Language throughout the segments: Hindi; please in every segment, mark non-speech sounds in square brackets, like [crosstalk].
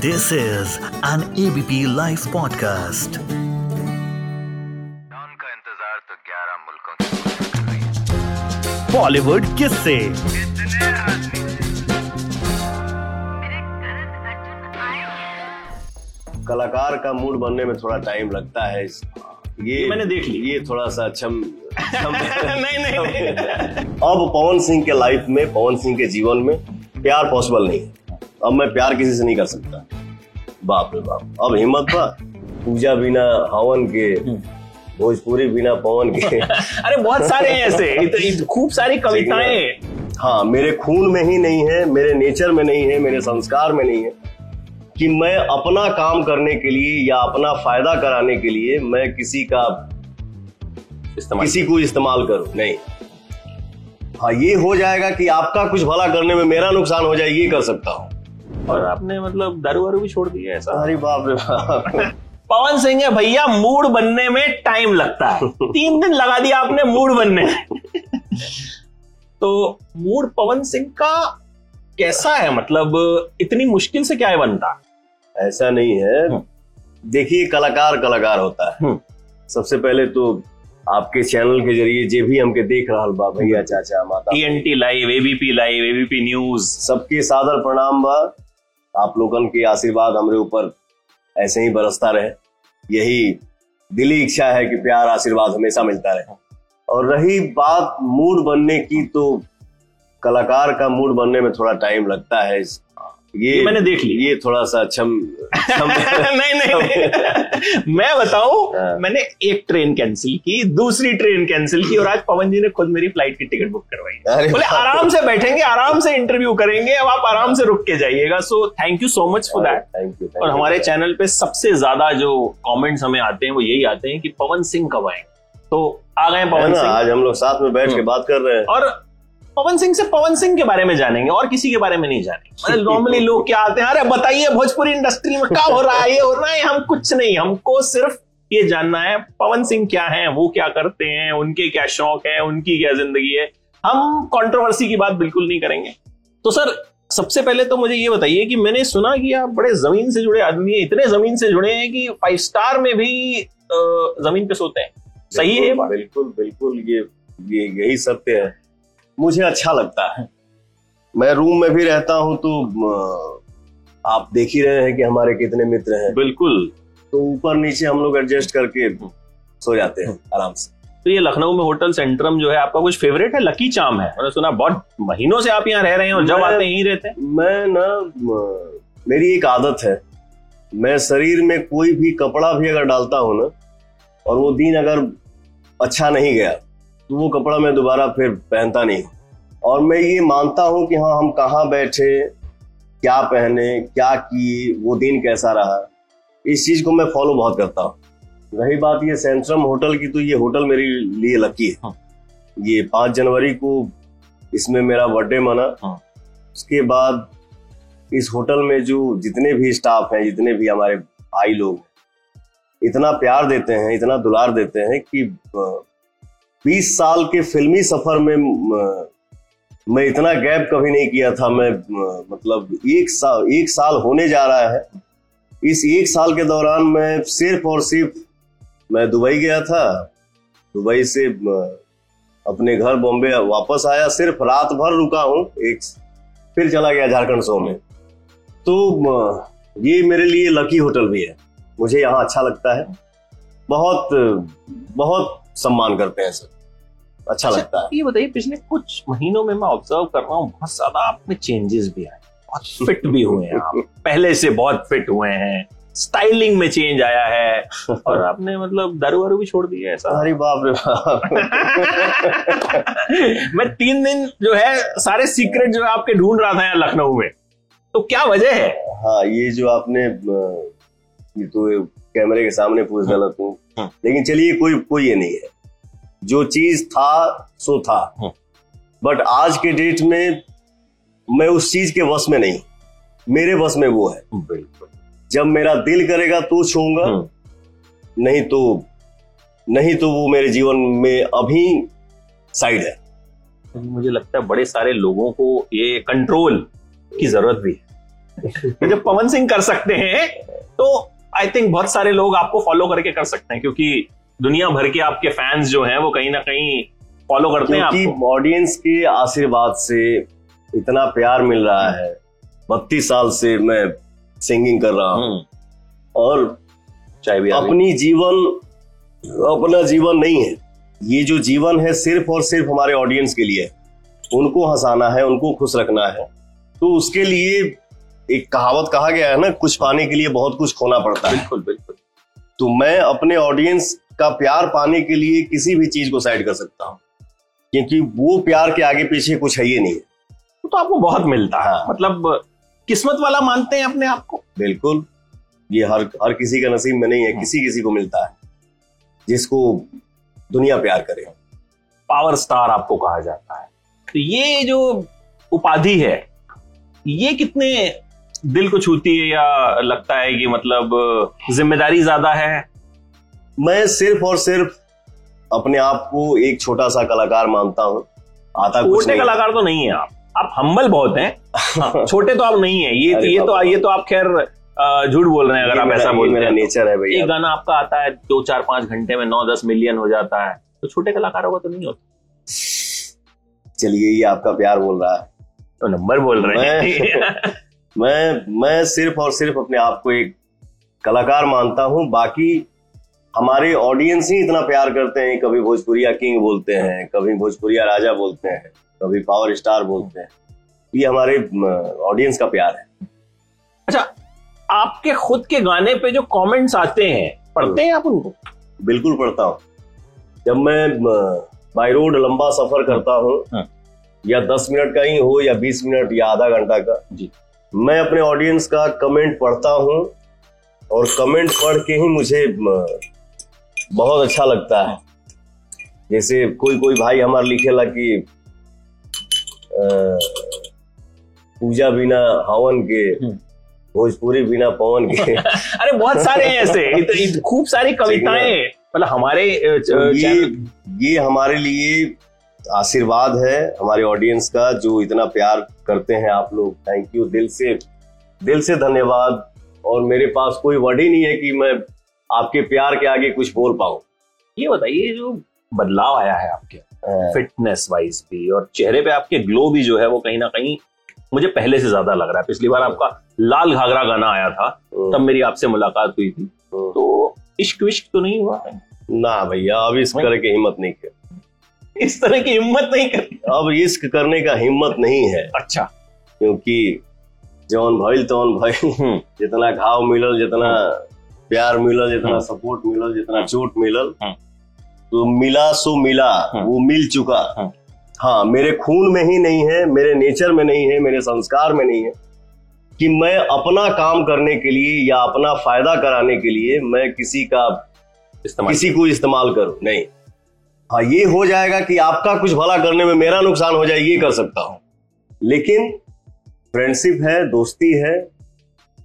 This is an ABP Life podcast. Don का इंतज़ार तो 11 मुल्कों की पुलिस कर रही Bollywood किससे कितने आदमी कलाकार का मूड बनने में थोड़ा टाइम लगता है ये मैंने देख ली। ये थोड़ा सा छम [laughs] नहीं नहीं नहीं। [laughs] अब पवन सिंह के लाइफ में पवन सिंह के जीवन में प्यार पॉसिबल नहीं है। अब मैं प्यार किसी से नहीं कर सकता। बाप रे बाप। अब हिम्मत बा पूजा बिना हवन के भोजपुरी बिना पवन के। [laughs] अरे बहुत सारे हैं ऐसे इत- खूब सारी कविताएँ हाँ मेरे खून में ही नहीं है मेरे नेचर में नहीं है मेरे संस्कार में नहीं है कि मैं अपना काम करने के लिए या अपना फ़ायदा कराने के लिए मैं किसी का इस्तेमाल किसी को इस्तेमाल करूँ। नहीं। हाँ ये हो जाएगा कि आपका कुछ भला करने में मेरा नुकसान हो जाए ये कर सकता हूँ। और आपने मतलब दारू वारू भी छोड़ दिया ऐसा? अरे बाप रे बाप। पवन सिंह है भैया मूड बनने में टाइम लगता है। तीन दिन लगा दिया आपने मूड बनने। में तो मूड पवन सिंह का कैसा है? मतलब इतनी मुश्किल से क्या है बनता? ऐसा नहीं है। हम्म। देखिए कलाकार कलाकार होता है। हम्म। सबसे पहले तो आपके चैनल के ज़रिए जे भी हमके देख रहा बा भैया चाचा माता। TNT live ABP live ABP news सबके सादर प्रणाम बा। आप लोगन के आशीर्वाद हमारे ऊपर ऐसे ही बरसता रहे। यही दिली इच्छा है कि प्यार, आशीर्वाद हमेशा मिलता रहे। और रही बात मूड बनने की तो कलाकार का मूड बनने में थोड़ा टाइम लगता है। ये ये मैंने देख ली। ये थोड़ा सा छम छम [laughs] नहीं नहीं मैं बताऊँ हाँ। मैंने एक ट्रेन कैंसिल की दूसरी ट्रेन कैंसिल की और आज पवन जी ने खुद मेरी फ़्लाइट की टिकट बुक करवाई। बोले आराम से बैठेंगे आराम से इंटरव्यू करेंगे अब आप आराम से रुक के जाइएगा। So thank you so much for that thank you और हमारे चैनल पे सबसे ज़्यादा जो कमेंट्स हमें आते हैं वो यही आते हैं कि पवन सिंह कब आएँगे। तो आ गए पवन सिंह। आज हम लोग साथ में बैठ के हम्म। बात कर रहे हैं। और पवन सिंह से पवन सिंह के बारे में जानेंगे, और किसी के बारे में नहीं जानेंगे। मतलब नॉर्मली लोग क्या आते हैं, अरे बताइए, भोजपुरी इंडस्ट्री में क्या हो रहा है, ये हो रहा है, हम कुछ नहीं, हमको सिर्फ़ ये जानना है, पवन सिंह क्या है, वो क्या करते हैं, उनके क्या शौक है, उनकी क्या ज़िंदगी है? हम कंट्रोवर्सी की बात बिल्कुल नहीं करेंगे। तो सर, सबसे पहले तो मुझे ये बताइए कि मैंने सुना कि आप बड़े ज़मीन से जुड़े आदमी हैं, इतने ज़मीन से जुड़े हैं कि फाइव स्टार में भी ज़मीन पे सोते हैं। सही है बिल्कुल बिल्कुल, ये ये यही सत्य है। मुझे अच्छा लगता है। मैं रूम में भी रहता हूँ तो आप देख ही रहे हैं कि हमारे कितने मित्र हैं। बिल्कुल। तो ऊपर नीचे हम लोग एडजस्ट करके सो जाते हैं आराम से। तो ये लखनऊ में होटल सेंट्रम जो है आपका कुछ फेवरेट है? लकी चाम है। मैंने सुना बहुत महीनों से आप यहाँ रह रहे हैं और जब आते हैं यहीं रहते हैं। मैं ना मेरी एक आदत है। मैं शरीर में कोई भी कपड़ा भी अगर डालता हूँ ना और वो दिन अगर अच्छा नहीं गया तो वो कपड़ा मैं दोबारा फिर पहनता नहीं और मैं ये मानता हूँ कि हाँ हम कहाँ बैठे क्या पहने क्या किए वो दिन कैसा रहा। इस चीज़ को मैं फॉलो बहुत करता हूँ। रही बात ये सेंट्रम होटल की तो ये होटल मेरे लिए लकी है। हाँ। ये पाँच जनवरी को इसमें मेरा बर्थडे मना। हाँ। उसके बाद इस होटल में जो जितने भी स्टाफ हैं जितने भी हमारे भाई लोग इतना प्यार देते हैं इतना दुलार देते हैं कि बीस साल के फिल्मी सफ़र में, मैं इतना गैप कभी नहीं किया था। मैं मतलब एक साल एक साल होने जा रहा है। इस एक साल के दौरान मैं सिर्फ़ और सिर्फ़, मैं दुबई गया था। दुबई से अपने घर बॉम्बे वापस आया। सिर्फ़ रात भर रुका हूँ, एक, फिर चला गया झारखंड शो में। तो ये मेरे लिए लकी होटल भी है। मुझे यहाँ अच्छा लगता है। बहुत बहुत सम्मान करते हैं सर। अच्छा लगता है। ये बताइए पिछले कुछ महीनों में मैं ऑब्ज़र्व कर रहा हूँ बहुत ज़्यादा आप में चेंजेस भी आए बहुत फिट भी हुए हैं आप। [laughs] पहले से बहुत फिट हुए हैं स्टाइलिंग में चेंज आया है और आपने मतलब दारू वारू भी छोड़ दिया ऐसा। अरे बाप रे बाप। [laughs] मैं तीन दिन जो है सारे सीक्रेट जो आपके ढूंढ रहा था यहाँ लखनऊ में। तो क्या वजह है? हाँ ये जो आपने ये तो कैमरे के सामने पूछ डाला तू। हाँ। लेकिन चलिए कोई कोई ये नहीं है। जो चीज़ था सो था। हाँ। बट आज के डेट में मैं उस चीज़ के वश में नहीं। मेरे वश में वो है। बिल्कुल। जब मेरा दिल करेगा तो छूँगा। नहीं तो नहीं तो वो मेरे जीवन में अभी साइड है। मुझे लगता है बड़े सारे लोगों को ये कंट्रोल की ज़रूरत भी है। [laughs] तो जब पवन सिंह कर सकते हैं तो आई थिंक बहुत सारे लोग आपको फॉलो करके कर सकते हैं क्योंकि दुनिया भर के आपके फैंस जो हैं वो कहीं ना कहीं फॉलो करते हैं आपको। ऑडियंस के आशीर्वाद से इतना प्यार मिल रहा है। बत्तीस साल से मैं सिंगिंग कर रहा हूँ। हम्म, और चाहे भी अपनी जीवन अपना जीवन नहीं है। ये जो जीवन है सिर्फ़ और सिर्फ़ हमारे ऑडियंस के लिए उनको हंसाना है उनको खुश रखना है। तो उसके लिए एक कहावत कहा गया है ना कुछ पाने के लिए बहुत कुछ खोना पड़ता है। बिल्कुल बिल्कुल। तो मैं अपने ऑडियंस का प्यार पाने के लिए किसी भी चीज़ को साइड कर सकता हूँ क्योंकि वो प्यार के आगे पीछे कुछ है ही नहीं। है तो आपको बहुत मिलता है। हाँ। मतलब किस्मत वाला मानते हैं अपने आप को? बिल्कुल। ये हर हर किसी का नसीब में नहीं है। किसी किसी को मिलता है जिसको दुनिया प्यार करे। पावर स्टार आपको कहा जाता है। तो ये जो उपाधि है ये कितने दिल को छूती है या लगता है कि मतलब ज़िम्मेदारी ज़्यादा है? मैं सिर्फ़ और सिर्फ़ अपने आप को एक छोटा सा कलाकार मानता हूँ। आता कुछ छोटे नहीं। कलाकार तो नहीं है आप। आप हम्बल बहुत हैं। [laughs] छोटे तो आप नहीं है। ये ये तो बाबा। ये तो आप खैर झूठ बोल रहे हैं अगर आप ऐसा ये बोलते मेरा हैं तो। नेचर है भैया। एक गाना आपका आता है दो चार पाँच घंटे में नौ दस मिलियन हो जाता है। तो छोटे कलाकारों का तो नहीं होता। चलिए ये आपका प्यार बोल रहा है। तो नंबर बोल रहे हैं। [laughs] मैं मैं सिर्फ़ और सिर्फ़ अपने आप को एक कलाकार मानता हूँ। बाकी हमारे ऑडियंस ही इतना प्यार करते हैं। कभी भोजपुरिया किंग बोलते हैं कभी भोजपुरिया राजा बोलते हैं कभी पावर स्टार बोलते हैं। ये हमारे ऑडियंस का प्यार है। अच्छा आपके खुद के गाने पे जो कमेंट्स आते हैं पढ़ते हैं आप उनको? बिल्कुल पढ़ता हूँ। जब मैं बाई रोड लंबा सफ़र करता हूँ हाँ। या दस मिनट का ही हो या बीस मिनट या आधा घंटा का जी। मैं अपने ऑडियंस का कमेंट पढ़ता हूँ और कमेंट पढ़ के ही मुझे बहुत अच्छा लगता है। जैसे कोई कोई भाई हमारा लिखेला कि पूजा बिना हवन के हम्म। भोजपुरी बिना पवन के। [laughs] अरे बहुत सारे हैं ऐसे। [laughs] खूब सारी कविताएँ। मतलब हमारे तो ये ये हमारे लिए आशीर्वाद है हमारे ऑडियंस का जो इतना प्यार करते हैं आप लोग। थैंक यू दिल से दिल से धन्यवाद। और मेरे पास कोई वर्ड ही नहीं है कि मैं आपके प्यार के आगे कुछ बोल पाऊँ। ये बताइए जो बदलाव आया है आपके फिटनेस वाइज भी और चेहरे पे आपके ग्लो भी जो है वो कहीं ना कहीं मुझे पहले से ज़्यादा लग रहा है। पिछली बार आपका लाल घाघरा गाना आया था तब मेरी आपसे मुलाकात हुई थी। तो इश्क विश्क तो नहीं हुआ? है ना भैया अब इस करे की हिम्मत नहीं है इस तरह की हिम्मत नहीं करती अब इश्क करने का हिम्मत नहीं है अच्छा क्योंकि जौन भइल तौन भइल जितना घाव मिलल जितना प्यार मिलल जितना हम्म। सपोर्ट मिलल जितना चोट मिलल हम्म। तो मिला सो मिला हम्म। वो मिल चुका। हाँ मेरे खून में ही नहीं है मेरे नेचर में नहीं है मेरे संस्कार में नहीं है कि मैं अपना काम करने के लिए या अपना फ़ायदा कराने के लिए मैं किसी का किसी को इस्तेमाल करूँ नहीं हाँ ये हो जाएगा कि आपका कुछ भला करने में मेरा नुकसान हो जाए ये कर सकता हूँ। लेकिन फ्रेंडशिप है दोस्ती है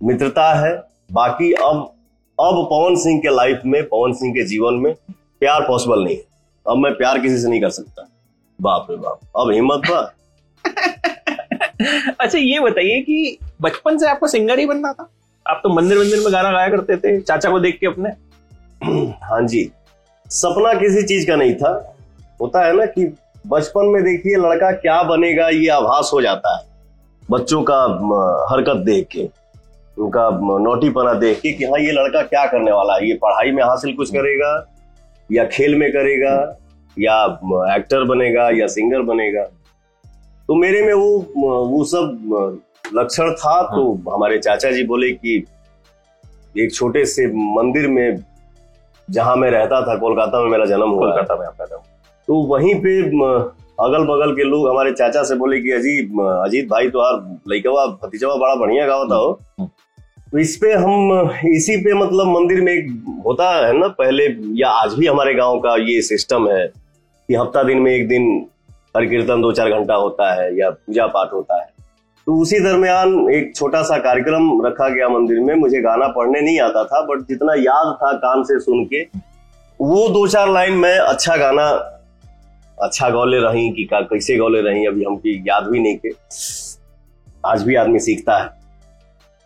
मित्रता है बाकी अब अब पवन सिंह के लाइफ में पवन सिंह के जीवन में प्यार पॉसिबल नहीं है। अब मैं प्यार किसी से नहीं कर सकता। बाप रे बाप। अब हिम्मत बा [laughs] अच्छा ये बताइए कि बचपन से आपको सिंगर ही बनना था? आप तो मंदिर मंदिर में गाना गाया करते थे चाचा को देख के अपने। हाँ जी। सपना किसी चीज़ का नहीं था। होता है ना कि बचपन में देखिए लड़का क्या बनेगा ये आभास हो जाता है। बच्चों का हरकत देख के उनका नोटीपना देख के कि हाँ ये लड़का क्या करने वाला है? ये पढ़ाई में हासिल कुछ करेगा या खेल में करेगा या एक्टर बनेगा या सिंगर बनेगा? तो मेरे में वो वो सब लक्षण था। तो हमारे चाचा जी बोले कि एक छोटे से मंदिर में जहाँ मैं रहता था कोलकाता में मेरा जन्म हुआ। कोलकाता में आप पैदा हुए। तो वहीं पे अगल बगल के लोग हमारे चाचा से बोले कि अजीत अजीत भाई तो यार लइकवा भतीजवा बड़ा बढ़िया गावता हो हम्म। तो इस पे हम इसी पे मतलब मंदिर में एक होता है ना पहले या आज भी हमारे गाँव का ये सिस्टम है कि हफ़्ता दिन में एक दिन हर कीर्तन दो चार घंटा होता है या पूजा पाठ होता है तो उसी दरमियान एक छोटा सा कार्यक्रम रखा गया मंदिर में। मुझे गाना पढ़ने नहीं आता था बट जितना याद था कान से सुन के, वो दो चार लाइन में अच्छा गाना अच्छा गौले रही कि का, कैसे गौले रही, अभी हमकी याद भी नहीं के। आज भी आदमी सीखता है।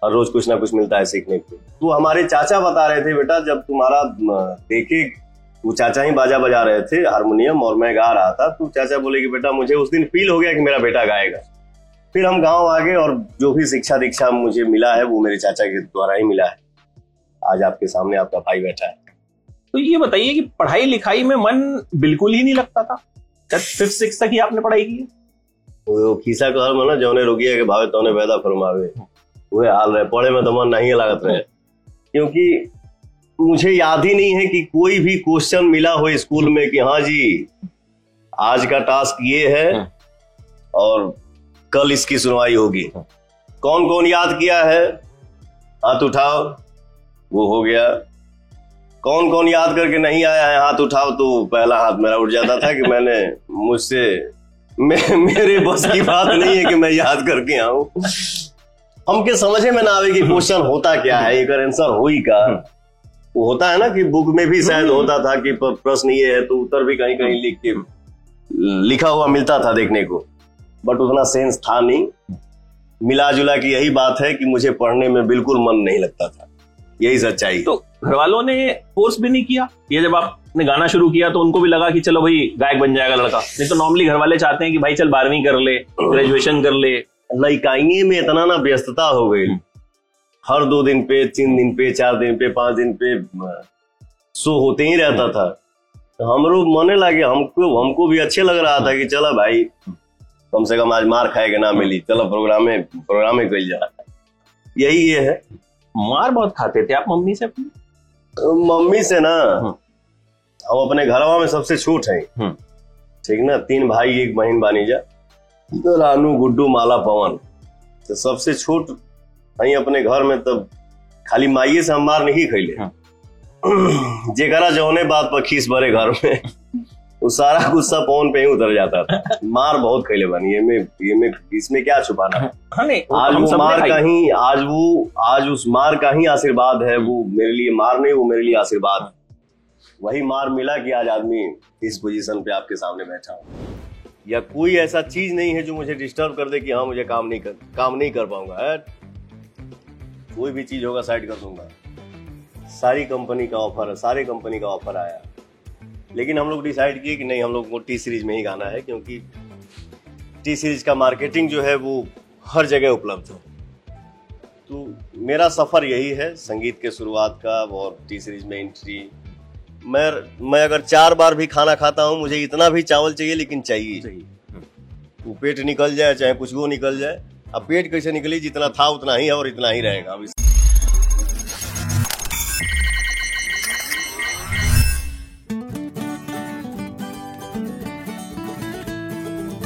हर रोज कुछ ना कुछ मिलता है सीखने को। तो हमारे चाचा बता रहे थे, बेटा, जब तुम्हारा देखे, वो चाचा ही बाजा बजा रहे थे, हारमोनियम और मैं गा रहा था। तो चाचा बोले कि, बेटा, मुझे उस दिन फील हो गया कि मेरा बेटा गाएगा। फिर हम गाँव आ गए और जो भी शिक्षा दीक्षा मुझे मिला है वो मेरे चाचा के द्वारा ही मिला है। आज आपके सामने आपका भाई बैठा है। तो ये बताइए कि पढ़ाई लिखाई में मन बिल्कुल ही नहीं लगता था? फिफ्थ सिक्स तक ही आपने पढ़ाई की वो खीसा कहल में ना जौने रोगिया के भावे तौने पैदा फरमावे वह हाल रहे पढ़े में तो मन नहीं लागत रहे। क्योंकि मुझे याद ही नहीं है कि कोई भी क्वेश्चन मिला हो स्कूल में कि हाँ जी आज का टास्क ये है। और कल इसकी सुनवाई होगी। कौन कौन याद किया है? हाथ उठाओ। वो हो गया। कौन कौन याद करके नहीं आया है? हाथ उठाओ तो पहला हाथ मेरा उठ जाता था कि मैंने मुझसे मे, मेरे बस की बात नहीं है कि मैं याद करके आऊँ। हमके समझे में ना आवे कि क्वेश्चन होता क्या है एक आंसर हो ही का। वो होता है ना कि बुक में भी शायद होता था कि प्रश्न ये है तो उत्तर भी कहीं कहीं लिख के लिखा हुआ मिलता था देखने को। बट उतना सेंस था नहीं। मिला जुला की यही बात है कि मुझे पढ़ने में बिल्कुल मन नहीं लगता था। यही सच्चाई तो घर वालों ने फोर्स भी नहीं किया? ये जब आपने गाना शुरू किया तो उनको भी लगा कि चलो भाई गायक बन जाएगा लड़का। नहीं तो नॉर्मली घर वाले चाहते हैं कि भाई चल बारहवीं कर ले ग्रेजुएशन कर ले। लइकाइये में इतना ना व्यस्तता हो गई। हर दो दिन पे तीन दिन पे चार दिन पे पाँच दिन पे शो होते ही रहता था। तो हमरो मने लगे। हमको हमको भी अच्छे लग रहा था कि चला भाई कम से कम आज मार खाएगा ना मिली। चलो प्रोग्राम में प्रोग्राम में कल जा यही ये है। मार बहुत खाते थे आप मम्मी से? अपनी मम्मी से ना हम्म। हम अपने घरवा में सबसे छोट हैं। हम्म। ठीक ना? तीन भाई एक बहन बानीजा तो रानू गुड्डू माला पवन। तो सबसे छोट हैं अपने घर में तब खाली माइये से हम मार नहीं खैले [clears throat] जेकरा जौने बात पर खीस भरे घर में। वो सारा गुस्सा फ़ोन पे ही उतर जाता था। मार बहुत खैले बनी ये में ये में इसमें क्या छुपाना? है हाँ आज वो मार का ही आज वो आज उस मार का ही आशीर्वाद है वो मेरे लिए मार नहीं वो मेरे लिए आशीर्वाद। वही मार मिला कि आज आदमी इस पोजीशन पे आपके सामने बैठा हूँ। या कोई ऐसा चीज़ नहीं है जो मुझे डिस्टर्ब कर दे कि हाँ मुझे काम नहीं कर काम नहीं कर पाऊँगा। कोई भी चीज़ होगा साइड कर दूँगा। सारी कंपनी का ऑफ़र है सारे कंपनी का ऑफ़र आया। लेकिन हम लोग डिसाइड किए कि नहीं हम लोग को टी सीरीज़ में ही गाना है क्योंकि टी सीरीज़ का मार्केटिंग जो है वो हर जगह उपलब्ध है। तो मेरा सफ़र यही है संगीत के शुरुआत का और टी सीरीज़ में एंट्री मैं मैं अगर चार बार भी खाना खाता हूँ मुझे इतना भी चावल चाहिए लेकिन चाहिए। वो पेट निकल जाए चाहे कुछ वो निकल जाए अब पेट कैसे निकली जितना था उतना ही है और इतना ही रहेगा। अब